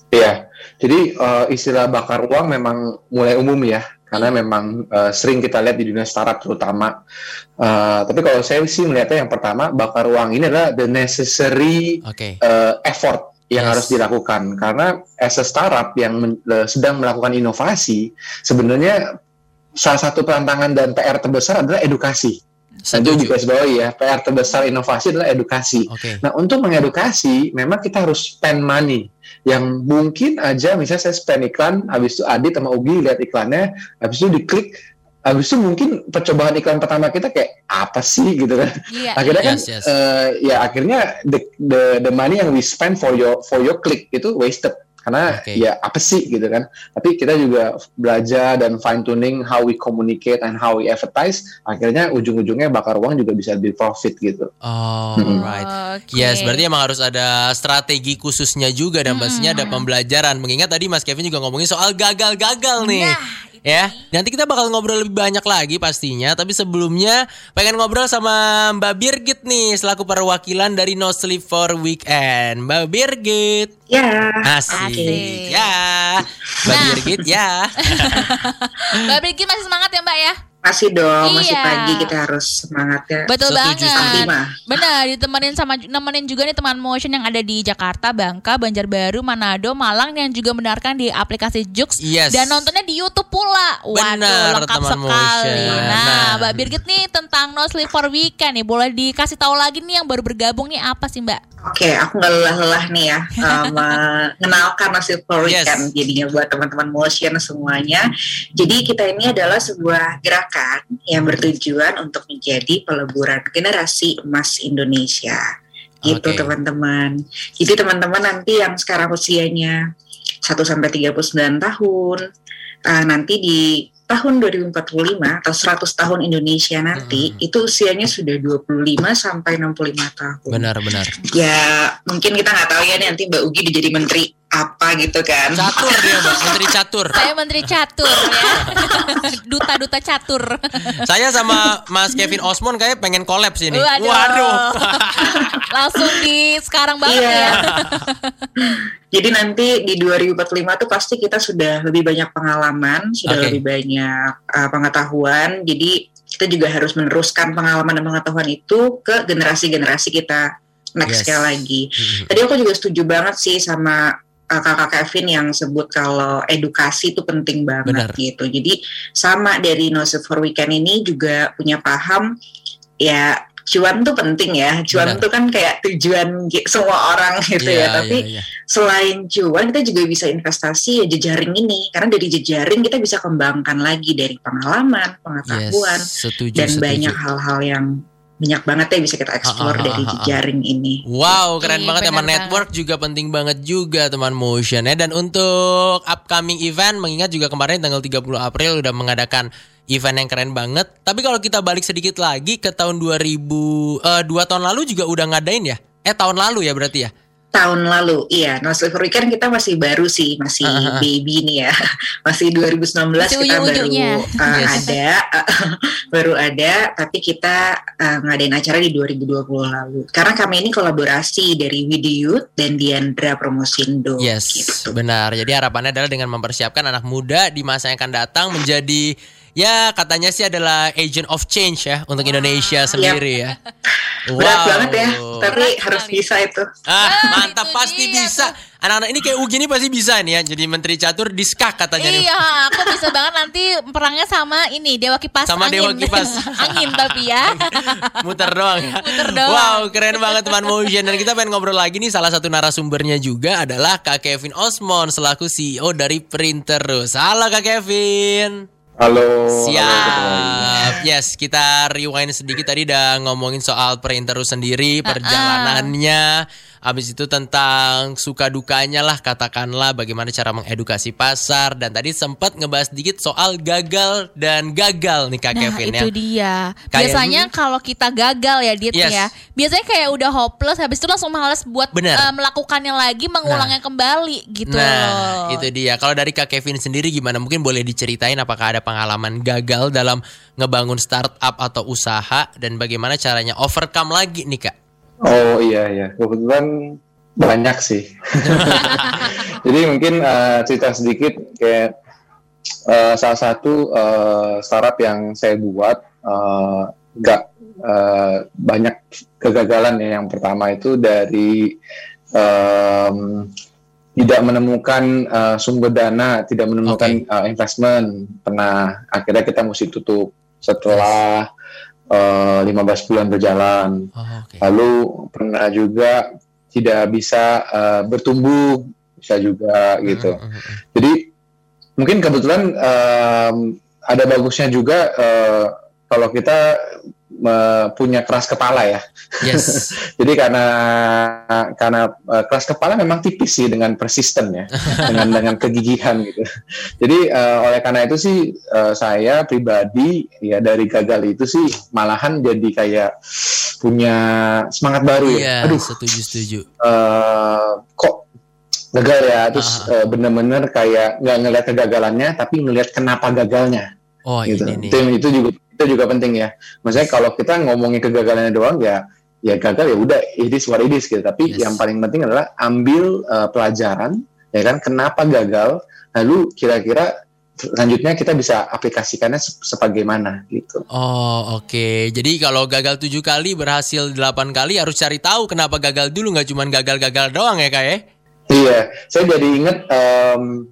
Speaker 6: Iya. Jadi eh, istilah bakar uang memang mulai umum ya, karena memang eh, sering kita lihat di dunia startup terutama. Eh, tapi kalau saya sih melihatnya yang pertama bakar uang ini adalah the necessary
Speaker 3: Oke.
Speaker 6: eh, effort yang
Speaker 3: Yes.
Speaker 6: harus dilakukan karena as a startup yang men- sedang melakukan inovasi sebenarnya salah satu tantangan dan PR terbesar adalah edukasi.
Speaker 3: Setuju.
Speaker 6: juga sebagai ya PR terbesar inovasi adalah edukasi.
Speaker 3: Oke.
Speaker 6: Nah, untuk mengedukasi, memang kita harus spend money. Yang mungkin aja, misalnya saya spend iklan, habis itu Adit sama Ugi lihat iklannya, habis itu diklik, habis itu mungkin percobaan iklan pertama kita kayak apa sih gitu kan?
Speaker 4: Iya.
Speaker 6: Akhirnya kan,
Speaker 3: Yes, yes.
Speaker 6: eh, ya akhirnya the, the the money yang we spend for your for your click itu wasted karena
Speaker 3: Oke.
Speaker 6: ya apa sih gitu kan tapi kita juga belajar dan fine tuning how we communicate and how we advertise akhirnya ujung-ujungnya bakar uang juga bisa lebih profit gitu
Speaker 3: Oh,
Speaker 6: Mm-mm.
Speaker 3: right.
Speaker 4: Oke.
Speaker 3: Yes, berarti emang harus ada strategi khususnya juga dan pastinya ada pembelajaran. Mengingat tadi Mas Kevin juga ngomongin soal gagal-gagal nih.
Speaker 4: Nah,
Speaker 3: ya, nanti kita bakal ngobrol lebih banyak lagi pastinya. Tapi sebelumnya pengen ngobrol sama Mbak Birgit nih selaku perwakilan dari No Sleep for Weekend. Mbak Birgit.
Speaker 5: Ya,
Speaker 3: Asik.
Speaker 4: Asik.
Speaker 3: Ya. Mbak
Speaker 4: Nah.
Speaker 3: Birgit ya.
Speaker 4: Mbak Birgit masih semangat ya Mbak ya?
Speaker 5: Masih dong, masih
Speaker 4: Iya.
Speaker 5: pagi kita harus semangat ya.
Speaker 4: Betul
Speaker 3: Setuju,
Speaker 4: banget. Benar, ditemenin sama nemenin juga nih teman motion yang ada di Jakarta, Bangka, Banjarbaru, Manado, Malang yang juga mendengarkan di aplikasi Jux
Speaker 3: Yes.
Speaker 4: dan nontonnya di YouTube pula. Waduh,
Speaker 3: Benar,
Speaker 4: lengkap
Speaker 3: teman
Speaker 4: sekali.
Speaker 3: motion.
Speaker 4: Nah,
Speaker 3: Nah.
Speaker 4: Mbak Birgit nih tentang No Sleep for Weekend nih, boleh dikasih tahu lagi nih yang baru bergabung nih apa sih Mbak?
Speaker 5: Oke, aku nggak lelah-lelah nih ya uh, mengenalkan nasib for
Speaker 3: Yes.
Speaker 5: weekend jadinya buat teman-teman motion semuanya. Jadi kita ini adalah sebuah gerakan yang bertujuan untuk menjadi peleburan generasi emas Indonesia. Gitu
Speaker 3: Oke.
Speaker 5: teman-teman. Jadi teman-teman nanti yang sekarang usianya 1 sampai 39 tahun, uh, nanti di tahun 2045 atau 100 tahun Indonesia nanti
Speaker 3: Hmm.
Speaker 5: itu usianya sudah 25 sampai 65 tahun
Speaker 3: Benar-benar.
Speaker 5: ya mungkin kita nggak tahu ya nanti Mbak Ugi jadi menteri apa gitu kan
Speaker 3: Catur dia, Mbak. Menteri catur.
Speaker 4: Saya Menteri Catur ya. Duta-duta catur.
Speaker 3: Saya sama Mas Kevin Osmond kayak pengen collab sini.
Speaker 4: Waduh. Langsung di sekarang banget
Speaker 5: Iya.
Speaker 4: ya.
Speaker 5: jadi nanti di 2045 tuh pasti kita sudah lebih banyak pengalaman sudah
Speaker 3: Oke.
Speaker 5: lebih banyak uh, pengetahuan jadi kita juga harus meneruskan pengalaman dan pengetahuan itu ke generasi-generasi kita next
Speaker 3: Yes.
Speaker 5: sekali lagi tadi aku juga setuju banget sih sama kakak Kevin yang sebut kalau edukasi itu penting banget
Speaker 3: Benar.
Speaker 5: gitu. Jadi sama dari No Sleep for Weekend ini juga punya paham ya cuan tuh penting ya. Cuan
Speaker 3: Benar.
Speaker 5: tuh kan kayak tujuan semua orang gitu
Speaker 3: Iya,
Speaker 5: ya. Tapi
Speaker 3: iya, iya.
Speaker 5: selain cuan kita juga bisa investasi ya jejaring ini karena dari jejaring kita bisa kembangkan lagi dari pengalaman, pengetahuan
Speaker 3: Yes, setuju,
Speaker 5: dan
Speaker 3: setuju.
Speaker 5: banyak hal-hal yang banyak banget ya bisa kita explore
Speaker 3: ah, ah,
Speaker 5: dari
Speaker 3: ah, ah.
Speaker 5: jejaring ini.
Speaker 3: Wow, keren banget
Speaker 4: benar
Speaker 3: emang network juga penting banget juga teman motion ya. Dan untuk upcoming event mengingat juga kemarin tanggal 30 April udah mengadakan event yang keren banget. Tapi kalau kita balik sedikit lagi ke tahun 2000 eh, dua tahun lalu juga udah ngadain ya? Eh tahun lalu ya berarti ya?
Speaker 5: Tahun lalu iya no Sleep for Weekend kita masih baru sih masih
Speaker 3: Ah, ah, ah.
Speaker 5: baby nih ya masih 2019
Speaker 4: Masih
Speaker 5: kita baru uh,
Speaker 3: Yes.
Speaker 5: ada baru ada tapi kita uh, ngadain acara di 2020 lalu karena kami ini kolaborasi dari With The Youth dan Diandra Promosindo
Speaker 3: Yes,
Speaker 5: gitu.
Speaker 3: benar. Jadi harapannya adalah dengan mempersiapkan anak muda di masa yang akan datang menjadi ya katanya sih adalah agent of change ya untuk Indonesia sendiri ya.
Speaker 5: berat banget ya tapi
Speaker 4: Berat
Speaker 5: harus
Speaker 4: sekali.
Speaker 5: bisa itu
Speaker 3: Ah,
Speaker 4: Ah,
Speaker 3: mantap
Speaker 4: itu
Speaker 3: pasti
Speaker 4: dia
Speaker 3: bisa. Anak-anak ini kayak Ugi ini pasti bisa nih ya jadi menteri catur di skak katanya nih.
Speaker 4: Iya, aku bisa banget nanti perangnya sama ini Dewa Kipas
Speaker 3: Sama
Speaker 4: angin.
Speaker 3: Dewa Kipas.
Speaker 4: angin tapi ya.
Speaker 3: Muter doang ya.
Speaker 4: Muter doang.
Speaker 3: Wow, keren banget teman motion dan kita pengen ngobrol lagi nih salah satu narasumbernya juga adalah Kak Kevin Osmond selaku CEO dari Printerus. Halo Kak Kevin.
Speaker 6: Halo
Speaker 3: Siap. Yes, kita rewind sedikit tadi udah ngomongin soal Printerus sendiri, perjalanannya. Habis itu tentang suka dukanya lah katakanlah bagaimana cara mengedukasi pasar dan tadi sempat ngebahas sedikit soal gagal dan gagal nih Kak
Speaker 4: Nah,
Speaker 3: Kevin ya.
Speaker 4: itu dia.
Speaker 3: Kayak-
Speaker 4: Biasanya kalau kita gagal ya Dit
Speaker 3: Yes.
Speaker 4: ya. Biasanya kayak udah hopeless habis itu langsung males buat
Speaker 3: Bener.
Speaker 4: eh, melakukannya lagi, mengulangnya kembali gitu
Speaker 3: Nah,
Speaker 4: loh.
Speaker 3: itu dia. Kalau dari Kak Kevin sendiri gimana? Mungkin boleh diceritain apakah ada pengalaman gagal dalam ngebangun startup atau usaha dan bagaimana caranya overcome lagi nih Kak?
Speaker 6: Oh iya iya, kebetulan banyak sih. Jadi mungkin eh, cerita sedikit kayak eh, salah satu eh, startup yang saya buat nggak eh, banyak kegagalan ya. Yang pertama itu dari em, tidak menemukan eh, sumber dana, tidak menemukan eh, investment, pernah akhirnya kita mesti tutup setelah eh, 15 bulan berjalan.
Speaker 3: Oh, oke.
Speaker 6: Lalu pernah juga tidak bisa eh, bertumbuh, bisa juga gitu.
Speaker 3: Mm, mm, mm.
Speaker 6: Jadi mungkin kebetulan em, ada bagusnya juga eh, kalau kita me- punya keras kepala ya.
Speaker 3: Yes.
Speaker 6: Jadi karena karena uh, keras kepala memang tipis sih dengan persisten ya, dengan dengan kegigihan gitu. Jadi uh, oleh karena itu sih uh, saya pribadi ya dari gagal itu sih malahan jadi kayak punya semangat baru ya.
Speaker 3: Iya,
Speaker 6: Aduh,
Speaker 3: setuju setuju.
Speaker 6: eh, kok gagal ya terus eh, bener-bener kayak nggak ngelihat kegagalannya tapi ngelihat kenapa gagalnya
Speaker 3: Oh,
Speaker 6: gitu
Speaker 3: ini nih.
Speaker 6: itu, itu juga itu juga penting ya. Maksudnya kalau kita ngomongin kegagalannya doang ya ya gagal ya udah it is what it is gitu. Tapi
Speaker 3: Yes.
Speaker 6: yang paling penting adalah ambil eh, pelajaran ya kan kenapa gagal lalu kira-kira selanjutnya kita bisa aplikasikannya se- sebagaimana gitu.
Speaker 3: Oh oke, jadi kalau gagal tujuh kali berhasil delapan kali harus cari tahu kenapa gagal dulu nggak cuma gagal-gagal doang ya kak ya?
Speaker 6: iya. Saya jadi inget em,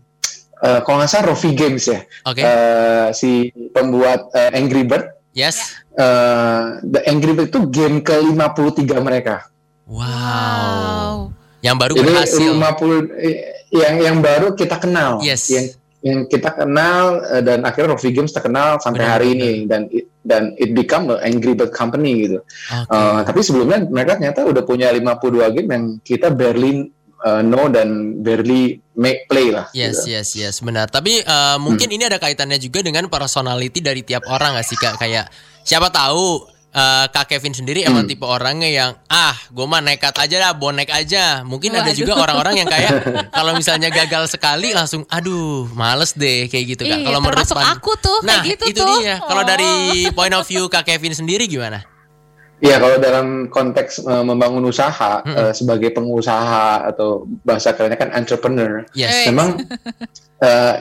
Speaker 6: eh, kalau nggak salah Rofi Games ya
Speaker 3: Oke,
Speaker 6: eh, si pembuat eh, Angry Bird
Speaker 3: yes.
Speaker 6: eh, The Angry Bird itu game ke-53 mereka.
Speaker 3: Wow. Yang baru
Speaker 6: Jadi
Speaker 3: berhasil.
Speaker 6: 50 eh, yang yang baru kita kenal.
Speaker 3: Yes.
Speaker 6: Yang yang kita kenal dan akhirnya Rofi Games terkenal sampai
Speaker 3: Benar,
Speaker 6: hari
Speaker 3: benar.
Speaker 6: ini dan it- dan it become a Angry Bird company gitu.
Speaker 3: Oke.
Speaker 6: Eh, tapi sebelumnya mereka ternyata udah punya 52 game yang kita barely eh, know dan barely make play lah.
Speaker 3: Yes,
Speaker 6: gitu.
Speaker 3: yes, yes, benar. Tapi eh, mungkin ini ada kaitannya juga dengan personality dari tiap orang gak sih kak? Kayak siapa tahu eh, kak Kevin sendiri emang tipe orangnya yang ah, gue mah nekat aja lah, bonek aja. Mungkin ada
Speaker 4: Waduh.
Speaker 3: juga orang-orang yang kayak kalau misalnya gagal sekali langsung, aduh, males deh kayak gitu kak.
Speaker 4: Iya,
Speaker 3: Kalau menurut
Speaker 4: aku tuh, kayak
Speaker 3: nah
Speaker 4: gitu
Speaker 3: itu
Speaker 4: tuh.
Speaker 3: dia. Kalau
Speaker 4: Oh.
Speaker 3: dari point of view kak Kevin sendiri gimana?
Speaker 6: Iya, kalau dalam konteks eh, membangun usaha eh, sebagai pengusaha atau bahasa kerennya kan entrepreneur,
Speaker 3: Yes.
Speaker 6: Memang eh,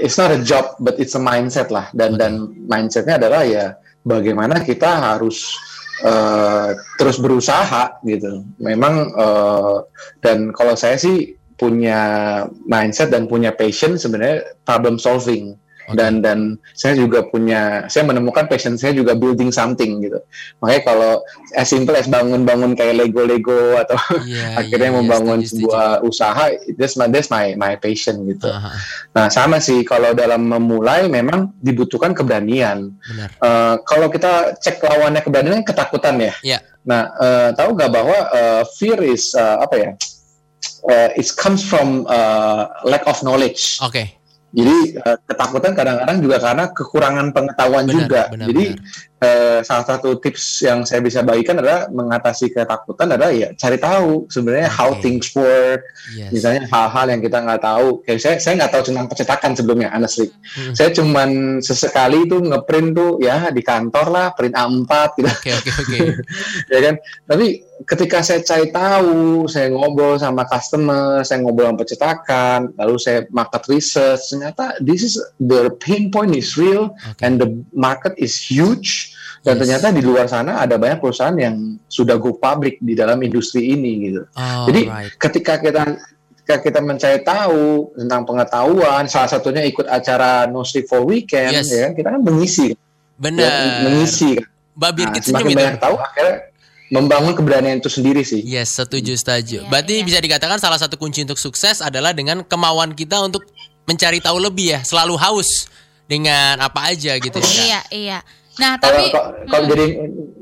Speaker 6: it's not a job but it's a mindset lah. Dan dan mindsetnya adalah ya bagaimana kita harus eh, terus berusaha gitu. Memang eh, dan kalau saya sih punya mindset dan punya passion sebenarnya problem solving Dan dan saya juga punya saya menemukan passion saya juga building something gitu makanya kalau as simple as bangun-bangun kayak Lego Lego atau akhirnya
Speaker 3: iya, iya,
Speaker 6: membangun
Speaker 3: setuju, setuju.
Speaker 6: sebuah usaha that's my that's my my passion gitu
Speaker 3: Ah, ah,
Speaker 6: nah sama sih kalau dalam memulai memang dibutuhkan keberanian
Speaker 3: benar.
Speaker 6: Eh, kalau kita cek lawannya keberanian ketakutan ya
Speaker 3: Iya.
Speaker 6: nah eh, tahu nggak bahwa eh, fear is eh, apa ya Eh, it comes from eh, lack of knowledge
Speaker 3: Oke.
Speaker 6: Jadi eh, ketakutan kadang-kadang juga karena kekurangan pengetahuan
Speaker 3: Benar,
Speaker 6: juga.
Speaker 3: benar,
Speaker 6: Jadi
Speaker 3: benar.
Speaker 6: eh, salah satu tips yang saya bisa bagikan adalah mengatasi ketakutan adalah ya cari tahu sebenarnya how
Speaker 3: Oke.
Speaker 6: things work.
Speaker 3: Yes.
Speaker 6: Misalnya hal-hal yang kita nggak tahu. Kayak saya saya nggak tahu tentang percetakan sebelumnya, honestly.
Speaker 3: Hmm.
Speaker 6: Saya cuman sesekali tuh ngeprint tuh ya di kantor lah, print A4 gitu
Speaker 3: Oke, oke, oke.
Speaker 6: ya kan. Tapi ketika saya cari tahu, saya ngobrol sama customer, saya ngobrol sama percetakan, lalu saya market research, ternyata this is the pain point is real
Speaker 3: Oke.
Speaker 6: and the market is huge. Dan
Speaker 3: Yes.
Speaker 6: ternyata di luar sana ada banyak perusahaan yang sudah go public di dalam industri ini gitu. Jadi
Speaker 3: Alright.
Speaker 6: ketika kita ketika kita mencari tahu tentang pengetahuan, salah satunya ikut acara No Sleep for Weekend,
Speaker 3: Yes.
Speaker 6: ya kita kan mengisi, ya,
Speaker 3: benar.
Speaker 6: mengisi. kan.
Speaker 3: Mbak
Speaker 6: Nah,
Speaker 3: Birgit
Speaker 6: semakin
Speaker 3: senyum itu.
Speaker 6: banyak tahu, akhirnya membangun keberanian itu sendiri sih.
Speaker 3: Yes, setuju, setuju.
Speaker 4: Iya,
Speaker 3: Berarti
Speaker 4: iya.
Speaker 3: bisa dikatakan salah satu kunci untuk sukses adalah dengan kemauan kita untuk mencari tahu lebih ya, selalu haus dengan apa aja gitu ya.
Speaker 4: Iya, iya. Nah,
Speaker 6: Kalau
Speaker 4: tapi
Speaker 6: kalau- kalau
Speaker 4: Hmm.
Speaker 6: jadi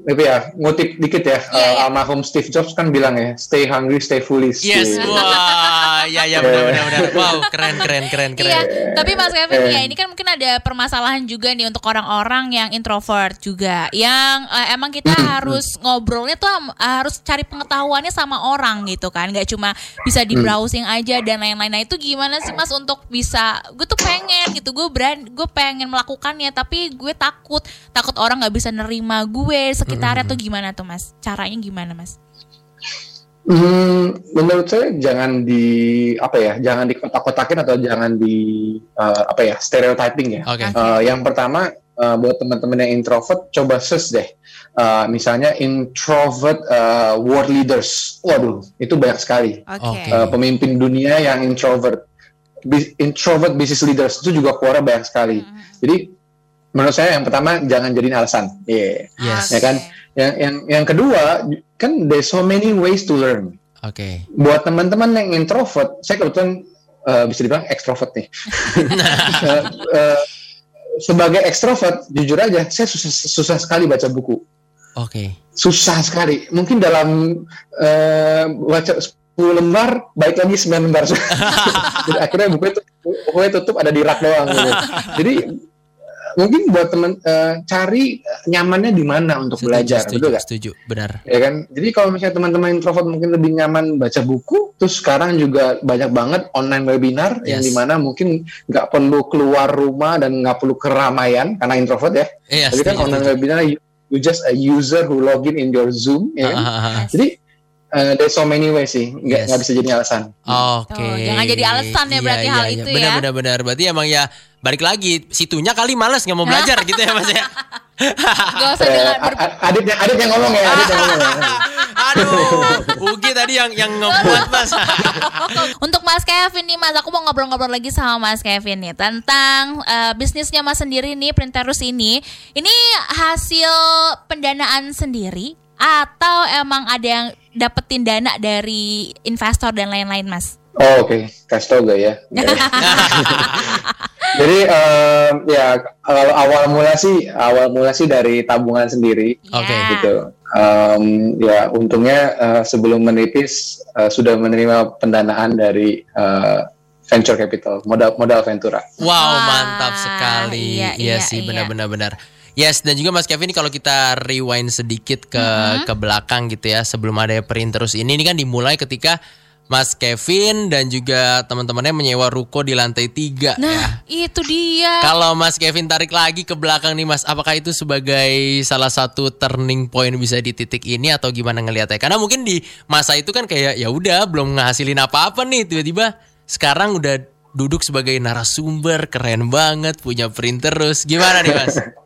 Speaker 6: apa ya ngutip dikit ya,
Speaker 4: Iya,
Speaker 6: eh,
Speaker 4: iya.
Speaker 6: almarhum Steve Jobs kan bilang ya, stay hungry, stay foolish.
Speaker 3: Yes,
Speaker 6: Gitu.
Speaker 3: wah, ya ya benar benar benar. Wow, keren keren keren keren.
Speaker 4: Iya, tapi Mas Kevin
Speaker 6: Eh.
Speaker 4: ya ini kan mungkin ada permasalahan juga nih untuk orang-orang yang introvert juga, yang eh, emang kita
Speaker 6: Hmm,
Speaker 4: harus ngobrolnya tuh harus cari pengetahuannya sama orang gitu kan, nggak cuma bisa
Speaker 6: Hmm.
Speaker 4: di browsing aja dan lain-lain. Nah itu gimana sih Mas untuk bisa, gue tuh pengen gitu, gue berani, gue pengen melakukannya, tapi gue takut, takut orang nggak bisa nerima gue sekitarnya tuh gimana tuh Mas? Caranya gimana Mas?
Speaker 6: Hmm, menurut saya jangan di apa ya, jangan dikotak-kotakin atau jangan di eh, apa ya stereotyping ya.
Speaker 3: Oke.
Speaker 6: Eh, yang pertama eh, buat teman-teman yang introvert, coba search deh. Eh, misalnya introvert eh, world leaders, waduh itu banyak sekali.
Speaker 4: Oke.
Speaker 3: Oke.
Speaker 6: Eh, pemimpin dunia yang introvert, Bi- introvert business leaders itu juga keluar banyak sekali.
Speaker 4: Hmm.
Speaker 6: Jadi menurut saya yang pertama jangan jadiin alasan, Iya.
Speaker 3: Yes.
Speaker 6: ya kan. Yang yang yang kedua kan there's so many ways to learn.
Speaker 3: Oke.
Speaker 6: Buat teman-teman yang introvert, saya kebetulan eh, bisa dibilang ekstrovert nih. Eh, eh, sebagai ekstrovert, jujur aja, saya susah, susah sekali baca buku.
Speaker 3: Oke.
Speaker 6: susah sekali. Mungkin dalam eh, baca 10 lembar, baik lagi 9 lembar. Jadi akhirnya bukunya tutup, bukunya tutup ada di rak doang. Gitu. Jadi mungkin buat teman eh, cari nyamannya di mana untuk
Speaker 3: Setuju,
Speaker 6: belajar,
Speaker 3: setuju,
Speaker 6: betul nggak?
Speaker 3: setuju, benar.
Speaker 6: ya kan jadi kalau misalnya teman-teman introvert mungkin lebih nyaman baca buku terus sekarang juga banyak banget online webinar yang
Speaker 3: Yes.
Speaker 6: di mana mungkin nggak perlu keluar rumah dan nggak perlu keramaian karena introvert ya
Speaker 3: Iya,
Speaker 6: jadi kan
Speaker 3: setuju,
Speaker 6: online
Speaker 3: setuju.
Speaker 6: webinar you, you just a user who login in your zoom ya kan?
Speaker 3: Ah, ah, ah, ah.
Speaker 6: jadi uh, there's so many ways sih nggak
Speaker 3: Yes.
Speaker 6: nggak bisa jadi alasan
Speaker 3: Oke.
Speaker 4: Tuh, jangan jadi alasan ya berarti hal itu
Speaker 3: benar,
Speaker 4: ya.
Speaker 3: Benar benar Berarti emang ya balik lagi situnya kali males nggak mau belajar gitu ya Mas ya.
Speaker 4: Gak usah
Speaker 6: Eh,
Speaker 4: dengan ber-
Speaker 6: Adit yang Adit yang ngomong ya Adit yang ngomong ya.
Speaker 3: Aduh, Ugi tadi yang yang ngebuat Mas.
Speaker 4: Untuk Mas Kevin nih Mas, aku mau ngobrol-ngobrol lagi sama Mas Kevin nih tentang eh, bisnisnya Mas sendiri nih Printerus ini. Ini hasil pendanaan sendiri atau emang ada yang dapetin dana dari investor dan lain-lain Mas?
Speaker 6: Oh oke, kasih tau gak ya? Jadi em, ya kalau awal mula sih awal mula sih dari tabungan sendiri
Speaker 3: Oke,
Speaker 4: Ya.
Speaker 6: gitu. Em, ya untungnya eh, sebelum menipis eh, sudah menerima pendanaan dari eh, venture capital modal modal ventura.
Speaker 3: Wow, mantap sekali.
Speaker 4: iya,
Speaker 3: Iya,
Speaker 4: iya,
Speaker 3: sih,
Speaker 4: iya.
Speaker 3: benar-benar benar. Yes, dan juga Mas Kevin ini kalau kita rewind sedikit ke ke belakang gitu ya, sebelum ada Printerus ini, ini kan dimulai ketika Mas Kevin dan juga teman-temannya menyewa ruko di lantai tiga ya.
Speaker 4: Nah, itu dia.
Speaker 3: Kalau Mas Kevin tarik lagi ke belakang nih Mas, apakah itu sebagai salah satu turning point bisa di titik ini atau gimana ngelihatnya? Karena mungkin di masa itu kan kayak ya udah belum ngasilin apa-apa nih tiba-tiba sekarang udah duduk sebagai narasumber keren banget punya printer terus gimana nih Mas?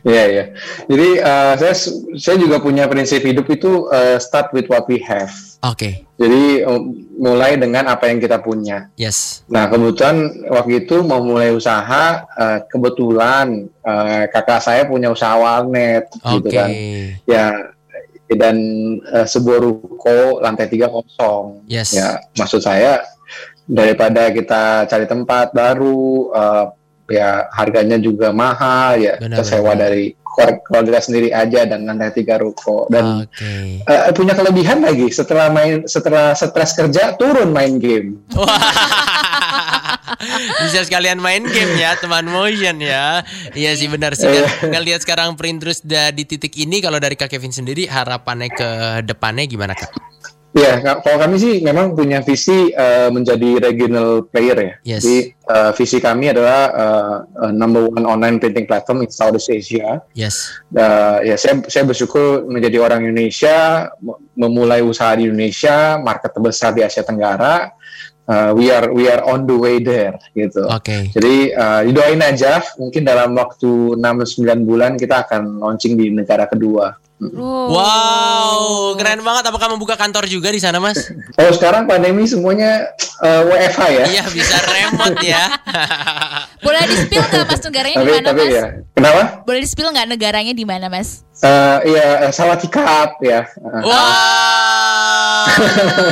Speaker 6: Iya ya. Jadi eh, saya saya juga punya prinsip hidup itu eh, start with what we have.
Speaker 3: Oke,
Speaker 6: Jadi em, mulai dengan apa yang kita punya.
Speaker 3: yes,
Speaker 6: Nah kebetulan waktu itu mau mulai usaha, eh, kebetulan eh, kakak saya punya usaha warnet
Speaker 3: oke,
Speaker 6: gitu kan. Ya dan eh, sebuah ruko lantai tiga kosong.
Speaker 3: yes,
Speaker 6: Ya maksud saya daripada kita cari tempat baru, eh, ya harganya juga mahal, ya
Speaker 3: Benar,
Speaker 6: kita sewa
Speaker 3: benar.
Speaker 6: dari keluarga, sendiri aja dan lantai tiga ruko dan
Speaker 3: oke.
Speaker 6: eh, punya kelebihan lagi setelah main setelah stres kerja turun main game.
Speaker 3: Bisa sekalian main game ya teman motion ya. Iya sih benar sih. Dan ngelihat sekarang Printerus udah di titik ini kalau dari Kak Kevin sendiri harapannya ke depannya gimana Kak?
Speaker 6: Ya, ka- kalau kami sih memang punya visi eh, menjadi regional player ya.
Speaker 3: Yes.
Speaker 6: Jadi eh, visi kami adalah eh, eh, number one online printing platform in Southeast Asia.
Speaker 3: Yes.
Speaker 6: Uh, ya saya saya bersyukur menjadi orang Indonesia memulai usaha di Indonesia market terbesar di Asia Tenggara Uh, we are we are on the way there gitu
Speaker 3: Oke.
Speaker 6: jadi uh, didoain aja mungkin dalam waktu 6-9 bulan kita akan launching di negara kedua
Speaker 4: Wow.
Speaker 3: Wow, keren banget. Apakah membuka kantor juga di sana, Mas?
Speaker 6: oh sekarang pandemi semuanya uh, WFH ya
Speaker 3: Iya, bisa remote ya.
Speaker 4: Boleh di-spill nggak Mas negaranya di mana Mas?
Speaker 6: ya kenapa
Speaker 4: Boleh di-spill nggak negaranya di mana Mas?
Speaker 6: Uh, ya salah tikap ya
Speaker 3: Wow.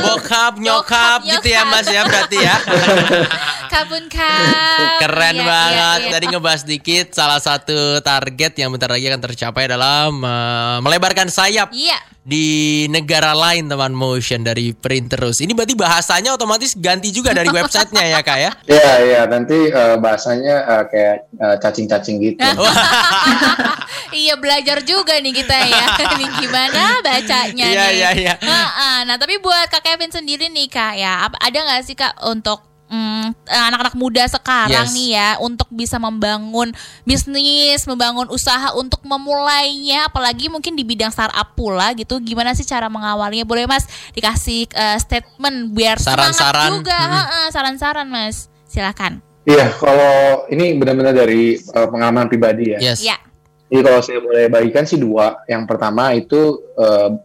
Speaker 3: Bokap, nyokap
Speaker 4: Bokap,
Speaker 3: gitu ya, Mas ya berarti ya.
Speaker 4: Kabun kap.
Speaker 3: Keren
Speaker 4: Iya,
Speaker 3: banget.
Speaker 4: iya, iya.
Speaker 3: Tadi ngebahas dikit salah satu target yang bentar lagi akan tercapai adalah me- melebarkan sayap
Speaker 4: Iya.
Speaker 3: di negara lain teman motion dari Printerus. Ini berarti bahasanya otomatis ganti juga dari websitenya ya kak ya?
Speaker 6: ya ya nanti uh, bahasanya uh, kayak uh, cacing-cacing gitu
Speaker 4: iya belajar juga nih kita ya. Nih gimana bacanya
Speaker 3: Iya,
Speaker 4: nih.
Speaker 3: iya, iya.
Speaker 4: Ha-ha. Nah tapi buat Kak Kevin sendiri nih Kak ya, ada nggak sih Kak untuk mm, anak-anak muda sekarang
Speaker 3: Yes.
Speaker 4: nih ya untuk bisa membangun bisnis, membangun usaha untuk memulainya, apalagi mungkin di bidang startup pula gitu. Gimana sih cara mengawalnya? Boleh Mas dikasih eh, statement biar semangat
Speaker 3: Saran-saran.
Speaker 4: juga.
Speaker 3: Hmm.
Speaker 4: Ha-ha, Saran-saran Mas, silakan.
Speaker 6: Iya, kalau ini benar-benar dari uh, pengalaman pribadi ya.
Speaker 3: Yes.
Speaker 4: Ya.
Speaker 6: Jadi kalau saya boleh bagikan sih dua. Yang pertama itu uh,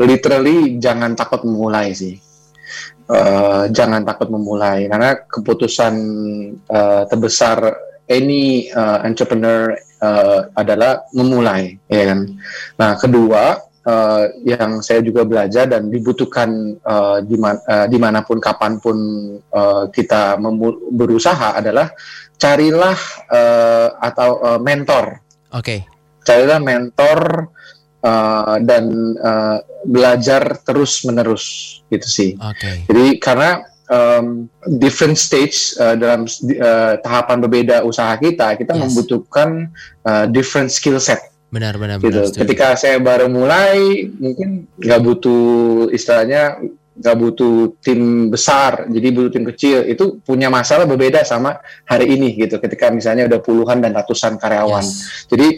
Speaker 6: literally jangan takut memulai sih. Uh, jangan takut memulai karena keputusan uh, terbesar any uh, entrepreneur uh, adalah memulai, ya kan. Nah, kedua uh, yang saya juga belajar dan dibutuhkan uh, di man- uh, di mana pun kapan pun uh, kita berusaha adalah carilah uh, atau uh, mentor
Speaker 3: Oke.
Speaker 6: carilah mentor uh, dan uh, belajar terus menerus gitu sih.
Speaker 3: Oke.
Speaker 6: Jadi karena um, different stage uh, dalam uh, tahapan berbeda usaha kita, kita
Speaker 3: Yes.
Speaker 6: membutuhkan uh, different skill set
Speaker 3: Benar benar
Speaker 6: gitu.
Speaker 3: benar. setuju.
Speaker 6: Ketika saya baru mulai, mungkin nggak butuh istilahnya nggak butuh tim besar, jadi butuh tim kecil. Itu punya masalah berbeda sama hari ini gitu. Ketika misalnya udah puluhan dan ratusan karyawan.
Speaker 3: Yes.
Speaker 6: Jadi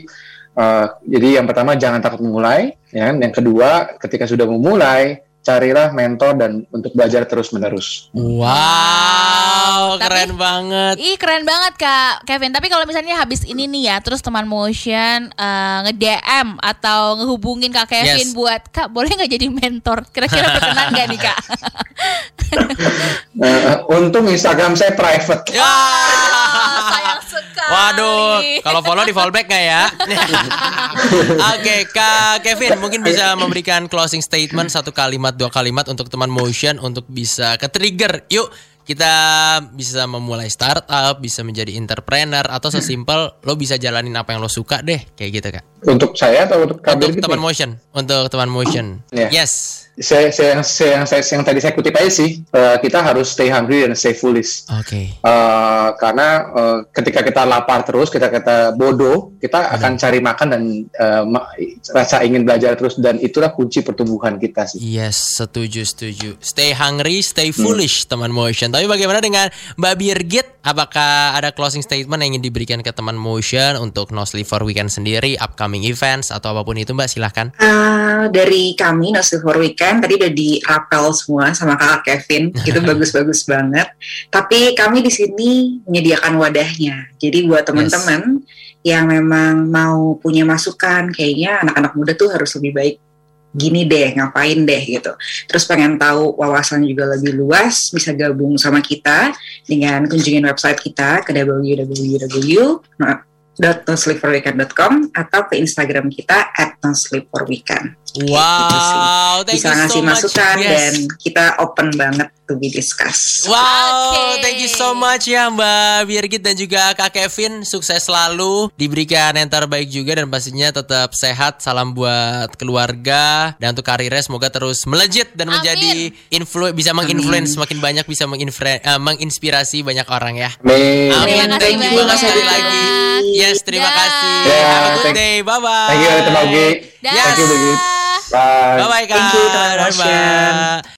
Speaker 6: uh, jadi yang pertama jangan takut memulai, ya. kan? Yang kedua, ketika sudah memulai, carilah mentor dan untuk belajar terus menerus.
Speaker 3: Wow,
Speaker 4: Tapi-
Speaker 3: keren banget.
Speaker 4: Ih keren banget kak Kevin Tapi kalau misalnya habis ini nih ya Terus teman motion eh, Nge-DM Atau ngehubungin kak Kevin
Speaker 3: Yes.
Speaker 4: Buat Kak boleh nggak jadi mentor Kira-kira berkenan gak nih kak
Speaker 6: Uh, untung Instagram saya private.
Speaker 3: Ya.
Speaker 4: Ah, Sayang sekali
Speaker 3: Waduh, kalau follow di fallback nggak ya? Oke, Kak Kevin mungkin bisa memberikan closing statement satu kalimat dua kalimat untuk teman motion untuk bisa ke trigger. Yuk kita bisa memulai startup, bisa menjadi entrepreneur atau sesimpel lo bisa jalanin apa yang lo suka deh, kayak gitu kak.
Speaker 6: Untuk saya atau untuk
Speaker 3: Untuk
Speaker 6: gitu?
Speaker 3: teman motion, untuk teman motion.
Speaker 6: Ya.
Speaker 3: Yes.
Speaker 6: Saya, saya, saya, saya, yang tadi saya kutip aja sih, uh, kita harus stay hungry dan stay foolish.
Speaker 3: Oke.
Speaker 6: Uh, karena uh, ketika kita lapar terus, kita kita bodoh, kita akan cari makan dan uh, ma- rasa ingin belajar terus dan itulah kunci pertumbuhan kita sih.
Speaker 3: Yes, setuju, setuju. Stay hungry, stay foolish, teman motion. Tapi bagaimana dengan Mbak Birgit? Apakah ada closing statement yang ingin diberikan ke teman motion untuk No Sleep for Weekend sendiri, upcoming events atau apa pun itu, Mbak? Silahkan.
Speaker 5: Uh, dari kami No Sleep for Weekend tadi udah dirapel semua sama kakak Kevin itu bagus-bagus banget. Tapi kami di sini menyediakan wadahnya. Jadi buat teman-teman yang memang mau punya masukan kayaknya anak-anak muda tuh harus lebih baik gini deh ngapain deh gitu. Terus pengen tahu wawasan juga lebih luas bisa gabung sama kita dengan kunjungin website kita ke www.nosleepforweekend.com atau ke Instagram kita at nosleepforweekend
Speaker 3: Wow, thank
Speaker 5: bisa
Speaker 3: you
Speaker 5: ngasih
Speaker 3: so much.
Speaker 5: masukan
Speaker 3: Yes.
Speaker 5: dan kita open banget to be discuss.
Speaker 3: Wow,
Speaker 4: Oke.
Speaker 3: thank you so much ya Mbak Birgit dan juga Kak Kevin. Sukses selalu, diberikan yang terbaik juga dan pastinya tetap sehat. Salam buat keluarga dan untuk karirnya semoga terus melejit dan
Speaker 4: Amin.
Speaker 3: menjadi influ bisa menginfluence semakin banyak bisa menginfre- eh, menginspirasi banyak orang ya.
Speaker 6: Amin.
Speaker 3: Amin.
Speaker 4: Terima kasih
Speaker 3: Thank you banget
Speaker 4: banyak.
Speaker 3: sekali lagi. Yes, terima
Speaker 4: Dah.
Speaker 3: kasih.
Speaker 6: Ya,
Speaker 3: Have a good
Speaker 6: thank-
Speaker 3: day. Bye bye.
Speaker 6: Thank you, Tante Maugi.
Speaker 4: Dah.
Speaker 6: Thank you. Bye.
Speaker 3: Bye bye Kak.
Speaker 5: Thank you,
Speaker 3: bye.